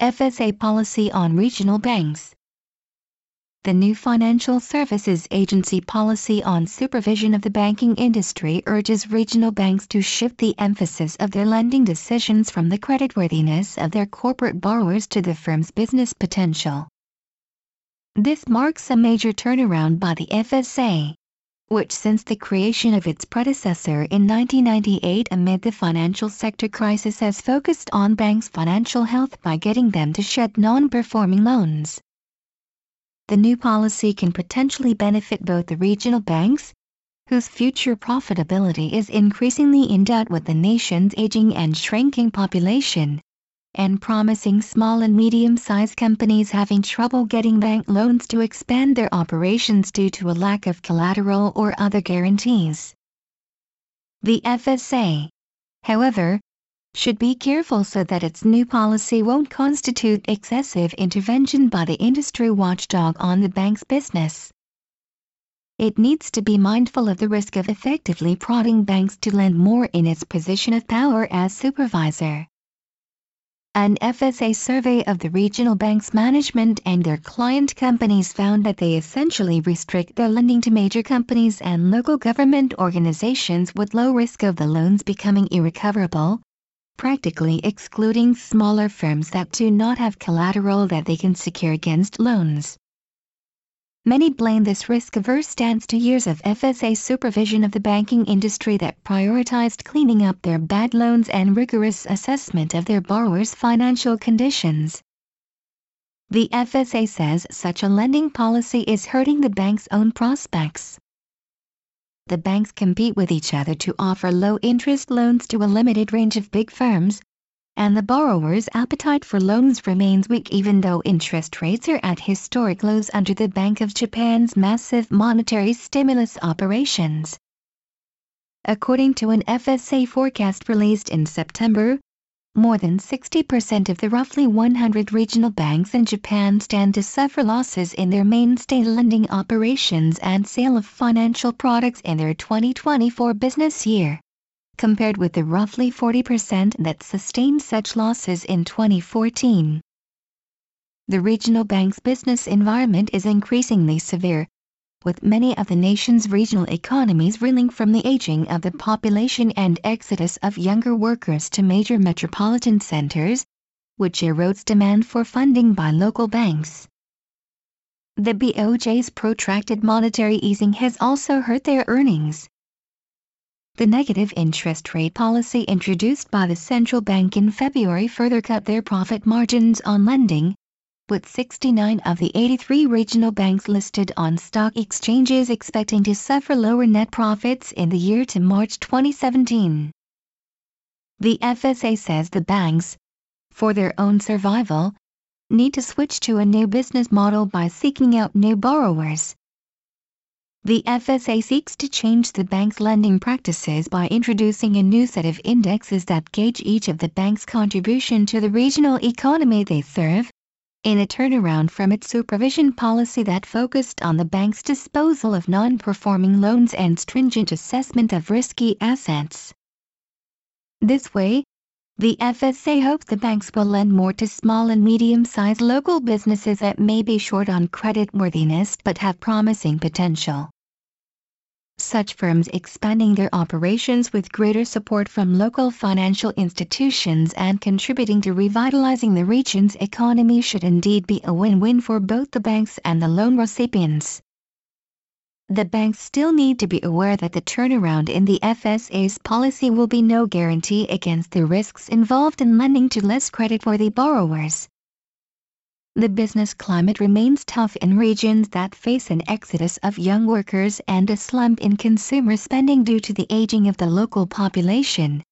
FSA policy on regional banks. The new Financial Services Agency policy on supervision of the banking industry urges regional banks to shift the emphasis of their lending decisions from the creditworthiness of their corporate borrowers to the firm's business potential. This marks a major turnaround by the FSA, which since the creation of its predecessor in 1998 amid the financial sector crisis has focused on banks' financial health by getting them to shed non-performing loans. The new policy can potentially benefit both the regional banks, whose future profitability is increasingly in doubt with the nation's aging and shrinking population, and promising small and medium-sized companies having trouble getting bank loans to expand their operations due to a lack of collateral or other guarantees. The FSA, however, should be careful so that its new policy won't constitute excessive intervention by the industry watchdog on the bank's business. It needs to be mindful of the risk of effectively prodding banks to lend more in its position of power as supervisor. An FSA survey of the regional banks' management and their client companies found that they essentially restrict their lending to major companies and local government organizations with low risk of the loans becoming irrecoverable, practically excluding smaller firms that do not have collateral that they can secure against loans. Many blame this risk-averse stance to years of FSA supervision of the banking industry that prioritized cleaning up their bad loans and rigorous assessment of their borrowers' financial conditions. The FSA says such a lending policy is hurting the bank's own prospects the banks compete with each other to offer low-interest loans to a limited range of big firms, and the borrower's appetite for loans remains weak even though interest rates are at historic lows under the Bank of Japan's massive monetary stimulus operations. According to an FSA forecast released in September, more than 60% of the roughly 100 regional banks in Japan stand to suffer losses in their mainstay lending operations and sale of financial products in their 2024 business year, compared with the roughly 40% that sustained such losses in 2014. The regional bank's business environment is increasingly severe, with many of the nation's regional economies reeling from the aging of the population and exodus of younger workers to major metropolitan centers, which erodes demand for funding by local banks. The BOJ's protracted monetary easing has also hurt their earnings. The negative interest rate policy introduced by the central bank in February further cut their profit margins on lending, with 69 of the 83 regional banks listed on stock exchanges expecting to suffer lower net profits in the year to March 2017. The FSA says the banks, for their own survival, need to switch to a new business model by seeking out new borrowers. The FSA seeks to change the bank's lending practices by introducing a new set of indexes that gauge each of the bank's contribution to the regional economy they serve, in a turnaround from its supervision policy that focused on the bank's disposal of non-performing loans and stringent assessment of risky assets. This way, the FSA hopes the banks will lend more to small and medium-sized local businesses that may be short on creditworthiness but have promising potential such firms expanding their operations with greater support from local financial institutions and contributing to revitalizing the region's economy should indeed be a win-win for both the banks and the loan recipients. The banks still need to be aware that the turnaround in the FSA's policy will be no guarantee against the risks involved in lending to less creditworthy borrowers the business climate remains tough in regions that face an exodus of young workers and a slump in consumer spending due to the aging of the local population.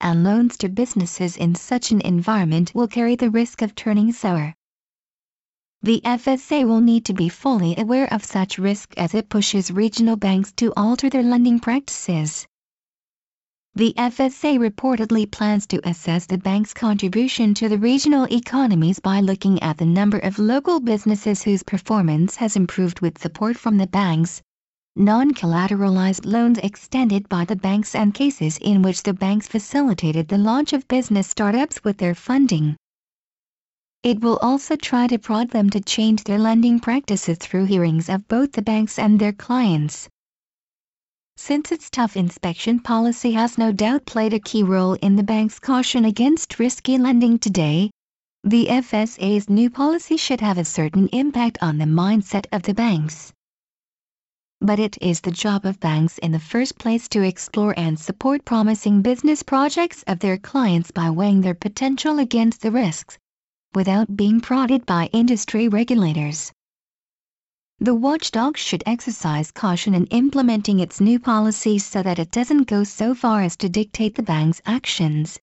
And loans to businesses in such an environment will carry the risk of turning sour. The FSA will need to be fully aware of such risk as it pushes regional banks to alter their lending practices. The FSA reportedly plans to assess the bank's contribution to the regional economies by looking at the number of local businesses whose performance has improved with support from the banks, non-collateralized loans extended by the banks and cases in which the banks facilitated the launch of business startups with their funding. It will also try to prod them to change their lending practices through hearings of both the banks and their clients. Since its tough inspection policy has no doubt played a key role in the bank's caution against risky lending today, the FSA's new policy should have a certain impact on the mindset of the banks. But it is the job of banks in the first place to explore and support promising business projects of their clients by weighing their potential against the risks without being prodded by industry regulators. The watchdog should exercise caution in implementing its new policies so that it doesn't go so far as to dictate the bank's actions.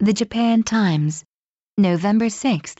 The Japan Times, November 6,